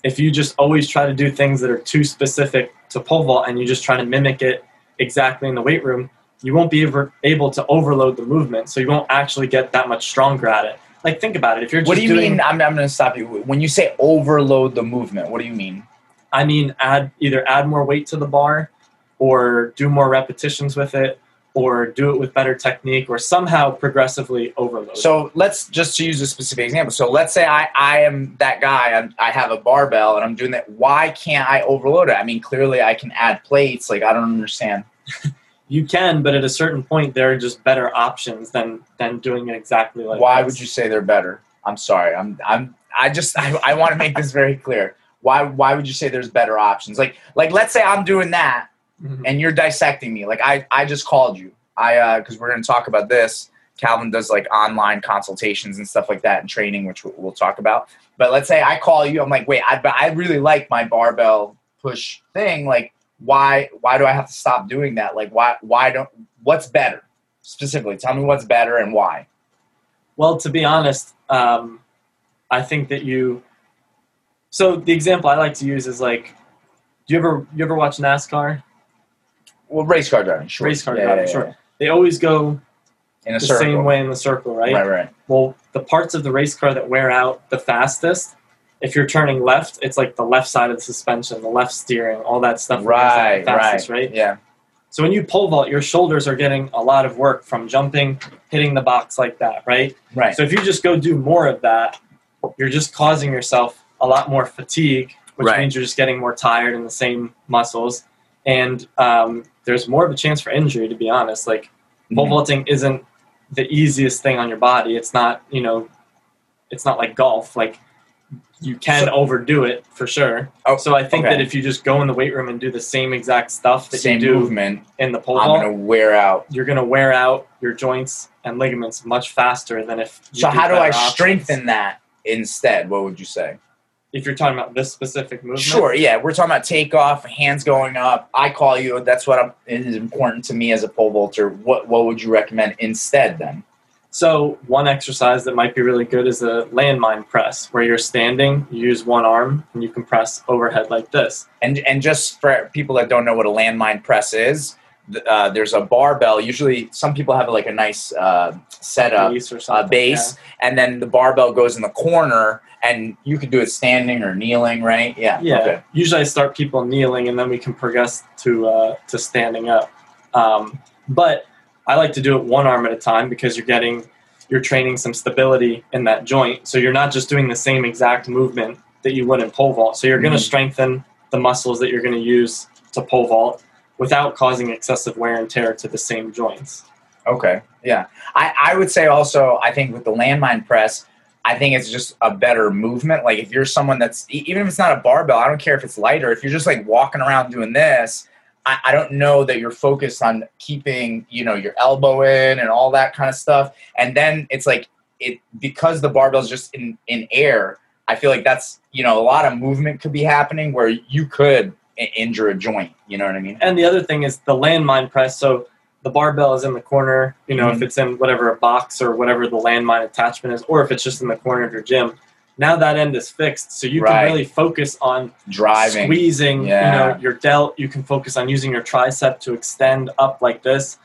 S2: if you just always try to do things that are too specific to pole vault and you just try to mimic it exactly in the weight room, you won't be ever able to overload the movement. So you won't actually get that much stronger at it. Like think about it. If you're just
S1: What do you
S2: doing,
S1: mean? I'm, I'm going to stop you. When you say overload the movement, what do you mean?
S2: I mean, add either add more weight to the bar, or do more repetitions with it, or do it with better technique, or somehow progressively overload.
S1: So let's just to use a specific example. So let's say I, I am that guy. I'm, I have a barbell and I'm doing that. Why can't I overload it? I mean, clearly I can add plates. Like I don't understand. [LAUGHS]
S2: You can, but at a certain point, there are just better options than than doing it exactly like.
S1: Why
S2: this.
S1: would you say they're better? I'm sorry. I'm I'm I just [LAUGHS] I, I want to make this very clear. Why why would you say there's better options? Like like let's say I'm doing that
S2: Mhm.
S1: and you're dissecting me. Like I I just called you. I uh because we're gonna talk about this. Calvin does like online consultations and stuff like that and training, which we'll, we'll talk about. But let's say I call you. I'm like, wait, I but I really like my barbell push thing. Like why why do I have to stop doing that? Like why why don't what's better specifically? Tell me what's better and why.
S2: Well, to be honest, um, I think that you. So the example I like to use is like, do you ever you ever watch NASCAR?
S1: Well, race car driving, sure.
S2: Race car
S1: Yeah,
S2: driving,
S1: yeah,
S2: sure.
S1: yeah.
S2: They always go
S1: In a
S2: the
S1: circle.
S2: same way in the circle, right?
S1: Right, right.
S2: Well, the parts of the race car that wear out the fastest, if you're turning left, it's like the left side of the suspension, the left steering, all that stuff.
S1: Right,
S2: fastest,
S1: right,
S2: right?
S1: Yeah.
S2: So when you pole vault, your shoulders are getting a lot of work from jumping, hitting the box like that, right?
S1: Right.
S2: So if you just go do more of that, you're just causing yourself a lot more fatigue, which
S1: Right.
S2: means you're just getting more tired in the same muscles, and um, there's more of a chance for injury. To be honest, like pole
S1: Mhm.
S2: vaulting isn't the easiest thing on your body. It's not, you know, it's not like golf. Like you can
S1: So-
S2: overdo it for sure.
S1: Oh,
S2: so I think
S1: okay.
S2: that if you just go in the weight room and do the same exact stuff that
S1: Same
S2: you do
S1: movement.
S2: in the pole
S1: I'm
S2: vault,
S1: gonna wear out.
S2: you're going to wear out your joints and ligaments much faster than if.
S1: So how do I
S2: options.
S1: strengthen that instead? What would you say?
S2: If you're talking about this specific movement,
S1: Sure, yeah. We're talking about takeoff, hands going up. I call you. That's what I'm, is important to me as a pole vaulter. What what would you recommend instead then?
S2: So one exercise that might be really good is a landmine press, where you're standing, you use one arm, and you can press overhead like this.
S1: And and just for people that don't know what a landmine press is, uh, there's a barbell. Usually, some people have like a nice uh, setup
S2: Base or
S1: uh, base, and then the barbell goes in the corner, and you could do it standing or kneeling, right? Yeah.
S2: Yeah.
S1: Okay.
S2: Usually, I start people kneeling, and then we can progress to uh, to standing up. Um, but I like to do it one arm at a time because you're getting you're training some stability in that joint. So you're not just doing the same exact movement that you would in pole vault. So you're going
S1: Mhm.
S2: to strengthen the muscles that you're going to use to pole vault without causing excessive wear and tear to the same joints.
S1: Okay. Yeah. I, I would say also, I think with the landmine press, I think it's just a better movement. Like if you're someone that's, even if it's not a barbell, I don't care if it's lighter, if you're just like walking around doing this, I, I don't know that you're focused on keeping, you know, your elbow in and all that kind of stuff. And then it's like, it because the barbell's just in, in air, I feel like that's, you know, a lot of movement could be happening where you could injure a joint. You know what I mean?
S2: And the other thing is the landmine press. So the barbell is in the corner, you know,
S1: Mhm.
S2: if it's in whatever a box or whatever the landmine attachment is, or if it's just in the corner of your gym. Now that end is fixed, so you
S1: Right.
S2: can really focus on
S1: Driving.
S2: squeezing,
S1: Yeah.
S2: you know, your delt. You can focus on using your tricep to extend up like this.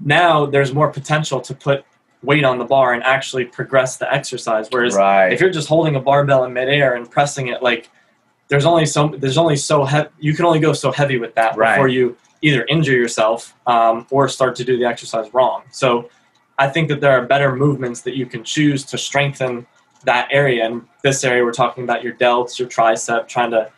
S2: Now there's more potential to put weight on the bar and actually progress the exercise. Whereas
S1: Right.
S2: if you're just holding a barbell in midair and pressing it, like there's only so there's only so heavy. You can only go so heavy with that
S1: Right.
S2: before you either injure yourself um, or start to do the exercise wrong. So I think that there are better movements that you can choose to strengthen that area. And this area, we're talking about your delts, your tricep, trying to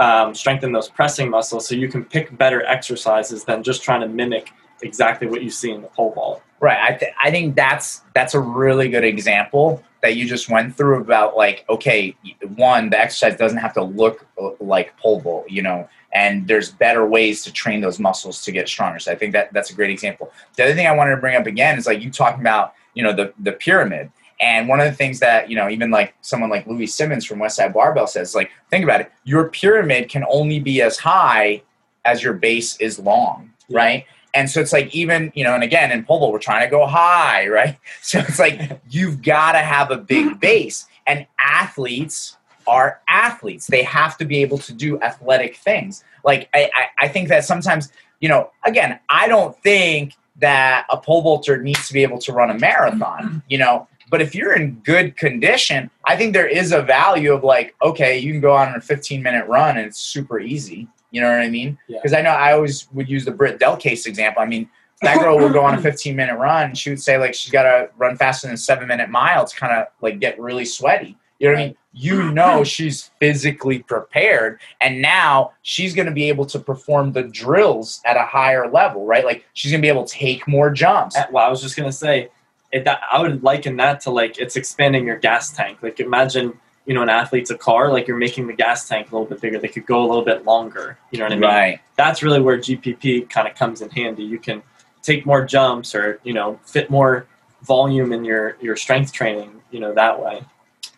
S2: um, strengthen those pressing muscles so you can pick better exercises than just trying to mimic exactly what you see in the pole vault.
S1: Right. I, th- I think that's that's a really good example that you just went through about like okay, one the exercise doesn't have to look uh, like pole vault, you know, and there's better ways to train those muscles to get stronger. So I think that that's a great example. The other thing I wanted to bring up again is like you talking about you know the the pyramid. And one of the things that, you know, even like someone like Louie Simmons from Westside Barbell says, like, think about it. Your pyramid can only be as high as your base is long,
S2: Yeah.
S1: right? And so it's like even, you know, and again in pole vault, we're trying to go high, [LAUGHS] right? So it's like [LAUGHS] you've got to have a big [LAUGHS] base. And athletes are athletes. They have to be able to do athletic things. Like I, I, I think that sometimes, you know, again, I don't think that a pole vaulter needs to be able to run a marathon, [CLEARS THROAT] you know. But if you're in good condition, I think there is a value of like, okay, you can go on a 15 minute run and it's super easy. You know what I mean?
S2: Yeah.
S1: Because I know I always would use the Britt Del case example. I mean, that girl would go on a [LAUGHS] 15 minute run. She would say like she's got to run faster than a seven minute mile to kind of like get really sweaty. You know what I mean? You know she's physically prepared, and now she's going to be able to perform the drills at a higher level, right? Like she's going to be able to take more jumps.
S2: Well, I was just gonna say, it, that, I would liken that to like it's expanding your gas tank. Like imagine, you know, an athlete's a car. Like you're making the gas tank a little bit bigger. They could go a little bit longer. You know what I mean?
S1: Right.
S2: That's really where GPP kind of comes in handy. You can take more jumps or you know fit more volume in your your strength training. You know that way.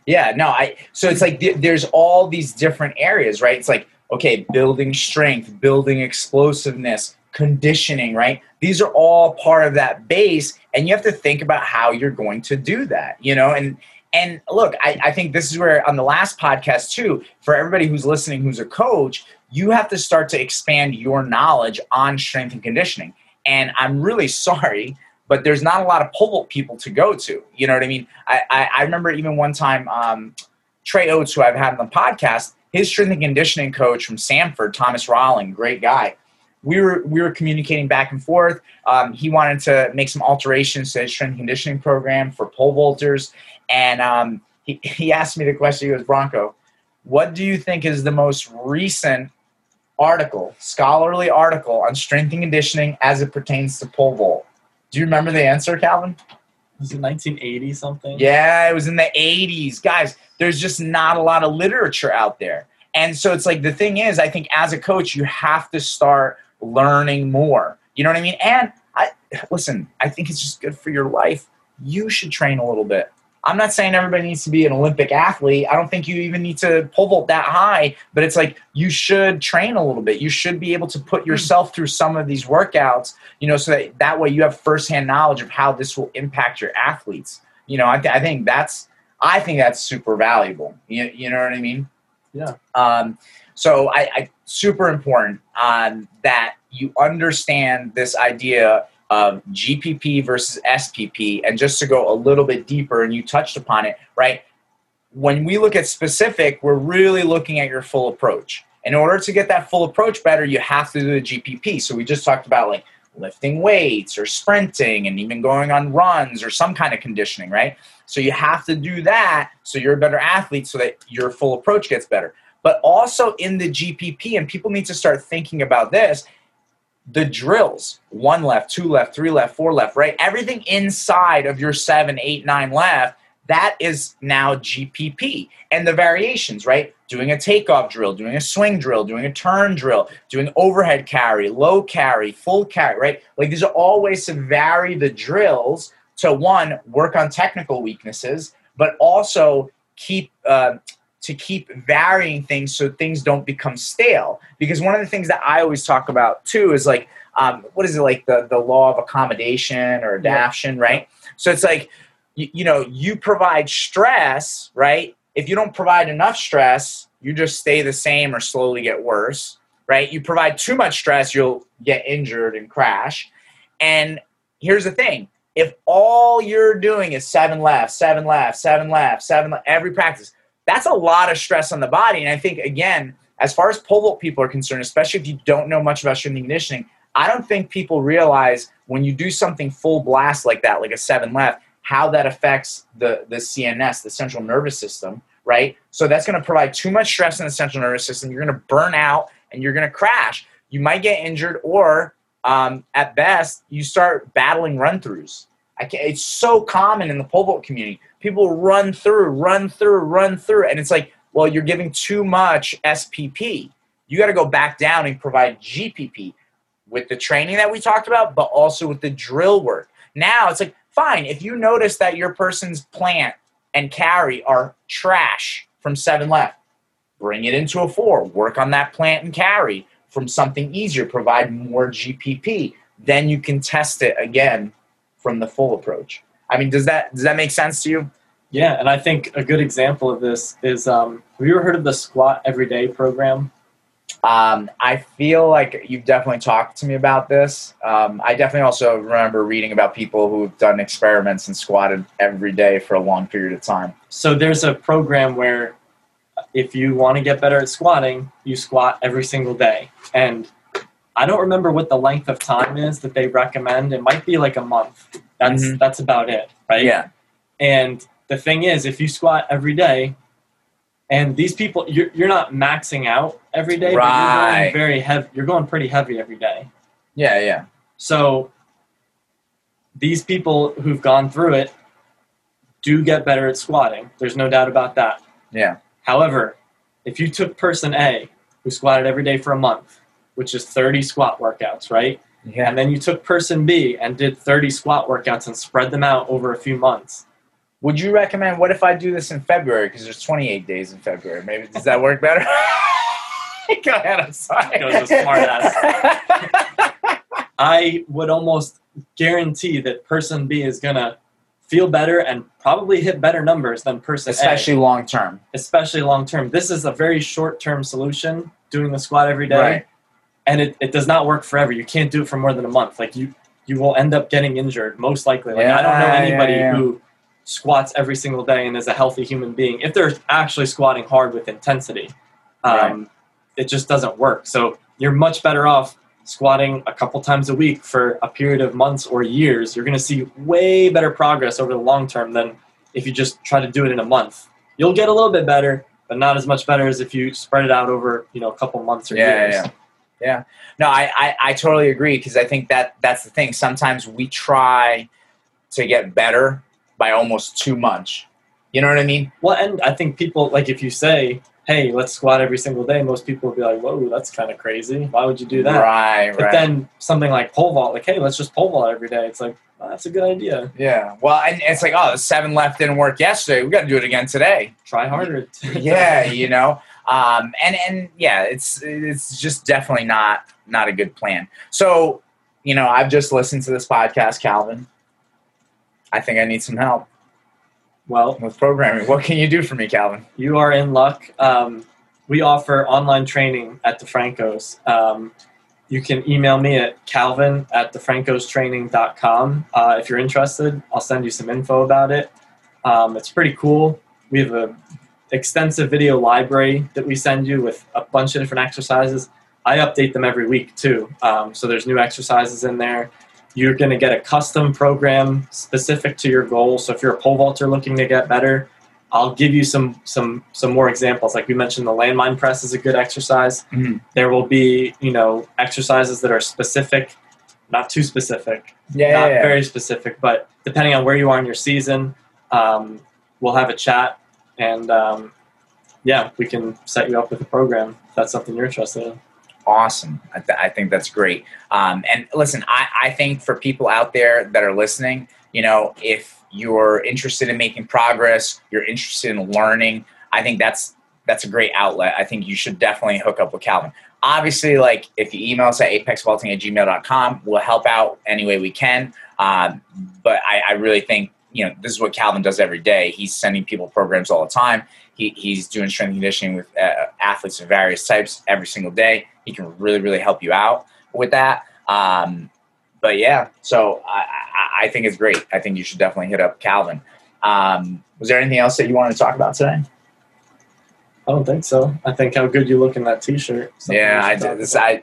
S1: Yeah, no, I so it's like th- there's all these different areas, right? It's like okay, building strength, building explosiveness, conditioning, right? These are all part of that base, and you have to think about how you're going to do that, you know. And and look, I, I think this is where on the last podcast too, for everybody who's listening, who's a coach, you have to start to expand your knowledge on strength and conditioning. And I'm really [LAUGHS] sorry but there's not a lot of vault people to go to. You know what I mean? I, I, I remember even one time, um, Trey Oates, who I've had on the podcast, his strength and conditioning coach from Sanford, Thomas Rowling, great guy. We were we were communicating back and forth. Um, he wanted to make some alterations to his strength conditioning program for pole vaulters, and um, he, [LAUGHS] he asked me the question. He goes, Bronco, what do you think is the most recent article, scholarly article on strength and conditioning as it pertains to pole vault? Do you remember the answer, Calvin?
S2: Was it 1980 something?
S1: Yeah, it was in the 80s. Guys, there's just not a lot of literature out there. And so it's like the thing is, I think as a coach, you have to start learning more. You know what I mean? And I listen, I think it's just good for your life. You should train a little bit. I'm not saying everybody needs to be an Olympic athlete. I don't think you even need to pole vault that high, but it's like you should train a little bit. You should be able to put hmm. yourself through some of these workouts, you know, so that that way you have firsthand knowledge of how this will impact your athletes. You know, I, th- I think that's I think that's super valuable. You, you know what I mean?
S2: Yeah.
S1: Um, so I, I super important um, that you understand this idea of GPP versus SPP. And just to go a little bit deeper, and you touched upon it, right? When we look at specific, we're really looking at your full approach. In order to get that full approach better, you have to do the GPP. So we just talked about like lifting weights or sprinting and even going on runs or some kind of conditioning, right? So you have to do that so you're a better athlete so that your full approach gets better. But also in the GPP, and people need to start thinking about this, the drills one left, two left, three left, four left, right? Everything inside of your seven, eight, nine left, that is now GPP. And the variations, right? Doing a takeoff drill, doing a swing drill, doing a turn drill, doing overhead carry, low carry, full carry, right? Like these are all ways to vary the drills to one, work on technical weaknesses, but also keep uh, to keep varying things so things don't become stale. Because one of the things that I always talk about too is like, um, what is it like the, the law of accommodation or adaptation, yeah. right? So it's like, you, you know, you provide stress, right? If you don't provide enough stress, you just stay the same or slowly get worse, right? You provide too much stress, you'll get injured and crash. And here's the thing if all you're doing is seven left, seven left, seven left, seven left, every practice, that's a lot of stress on the body. And I think, again, as far as pole vault people are concerned, especially if you don't know much about strength and conditioning, I don't think people realize when you do something full blast like that, like a seven left, how that affects the, the CNS, the central nervous system, right? So that's going to provide too much stress in the central nervous system. You're going to burn out and you're going to crash. You might get injured, or um, at best, you start battling run throughs. It's so common in the pole vault community people run through, run through, run through. And it's like, well, you're giving too much SPP. You got to go back down and provide GPP with the training that we talked about, but also with the drill work. Now it's like, fine, if you notice that your person's plant and carry are trash from seven left, bring it into a four, work on that plant and carry from something easier, provide more GPP. Then you can test it again from the full approach. I mean, does that does that make sense to you?
S2: Yeah, and I think a good example of this is um, have you ever heard of the Squat Everyday program?
S1: Um, I feel like you've definitely talked to me about this. Um, I definitely also remember reading about people who've done experiments and squatted every day for a long period of time.
S2: So there's a program where if you want to get better at squatting, you squat every single day. And I don't remember what the length of time is that they recommend. It might be like a month. That's mm-hmm. that's about it, right?
S1: Yeah.
S2: And the thing is, if you squat every day, and these people, you're, you're not maxing out every day,
S1: right.
S2: but you're going very heavy. You're going pretty heavy every day.
S1: Yeah, yeah.
S2: So these people who've gone through it do get better at squatting. There's no doubt about that.
S1: Yeah.
S2: However, if you took person A, who squatted every day for a month, which is 30 squat workouts, right?
S1: Yeah.
S2: And then you took person B and did 30 squat workouts and spread them out over a few months.
S1: Would you recommend? What if I do this in February? Because there's 28 days in February. Maybe does that work better? [LAUGHS] Go ahead. I'm sorry.
S2: Goes a smart ass. I would almost guarantee that person B is gonna feel better and probably hit better numbers than person
S1: especially
S2: A.
S1: long term.
S2: Especially long term. This is a very short term solution. Doing the squat every day.
S1: Right
S2: and it, it does not work forever. You can't do it for more than a month. Like you you will end up getting injured most likely. Like yeah, I don't know anybody yeah, yeah. who squats every single day and is a healthy human being if they're actually squatting hard with intensity. Um, right. It just doesn't work. So you're much better off squatting a couple times a week for a period of months or years. You're going to see way better progress over the long term than if you just try to do it in a month. You'll get a little bit better, but not as much better as if you spread it out over you know a couple months or
S1: years.
S2: Yeah.
S1: No, I, I, I totally agree because I think that that's the thing. Sometimes we try to get better by almost too much. You know what I mean?
S2: Well, and I think people like if you say, "Hey, let's squat every single day," most people will be like, "Whoa, that's kind of crazy. Why would you do that?"
S1: Right,
S2: But
S1: right.
S2: then something like pole vault, like, "Hey, let's just pole vault every day." It's like, oh, that's a good idea.
S1: yeah. Well, and it's like, oh, the seven left didn't work yesterday. We got to do it again today.
S2: Try harder. [LAUGHS]
S1: yeah, you know. Um, and and yeah, it's it's just definitely not not a good plan. So, you know, I've just listened to this podcast, Calvin. I think I need some help
S2: well,
S1: with programming. What can you do for me, Calvin?
S2: you are in luck. Um, we offer online training at DeFranco's. Um, you can email me at calvin at defrancostraining.com. Uh, if you're interested, I'll send you some info about it. Um, it's pretty cool. We have a extensive video library that we send you with a bunch of different exercises. I update them every week too. Um, so there's new exercises in there. You're going to get a custom program specific to your goal. So if you're a pole vaulter looking to get better, I'll give you some some some more examples. Like we mentioned, the landmine press is a good exercise.
S1: Mhm.
S2: There will be you know exercises that are specific, not too specific,
S1: Yeah,
S2: not
S1: yeah, yeah.
S2: very specific, but depending on where you are in your season, um, we'll have a chat and um, yeah, we can set you up with a program if that's something you're interested in.
S1: awesome. I, th- I think that's great. Um, and listen, I, I think for people out there that are listening, you know, if you're interested in making progress, you're interested in learning, I think that's that's a great outlet. I think you should definitely hook up with Calvin. Obviously, like if you email us at apexvaulting at gmail.com, we'll help out any way we can. Um, but I, I really think, you know, this is what Calvin does every day. He's sending people programs all the time. He, he's doing strength conditioning with uh, athletes of various types every single day. He can really, really help you out with that. Um, but yeah, so I, I, I think it's great. I think you should definitely hit up Calvin. Um, was there anything else that you wanted to talk about today?
S2: I don't think so. I think how good you look in that T-shirt.
S1: Yeah, I did this. I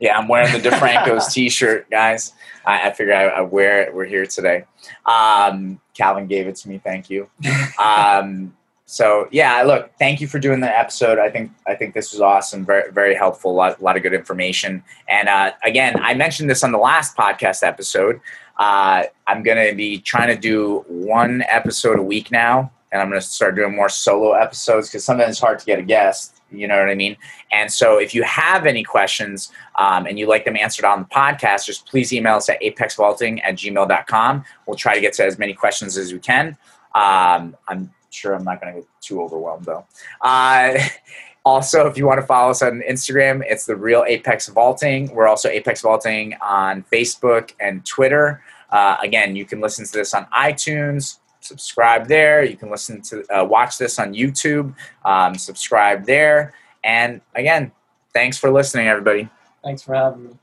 S1: yeah, I'm wearing the DeFranco's [LAUGHS] T-shirt, guys. I, I figured I, I wear it. We're here today. Um, Calvin gave it to me. Thank you. [LAUGHS] Um, so yeah, look, thank you for doing the episode. I think I think this was awesome. Very very helpful. A lot, lot of good information. And uh, again, I mentioned this on the last podcast episode. Uh, I'm gonna be trying to do one episode a week now, and I'm gonna start doing more solo episodes because sometimes it's hard to get a guest. You know what I mean? And so, if you have any questions um, and you'd like them answered on the podcast, just please email us at apexvaulting at gmail.com. We'll try to get to as many questions as we can. Um, I'm sure I'm not going to get too overwhelmed, though. Uh, [LAUGHS] also, if you want to follow us on Instagram, it's the real Apex Vaulting. We're also Apex Vaulting on Facebook and Twitter. Uh, again, you can listen to this on iTunes. Subscribe there. You can listen to uh, watch this on YouTube. Um, subscribe there. And again, thanks for listening, everybody.
S2: Thanks for having me.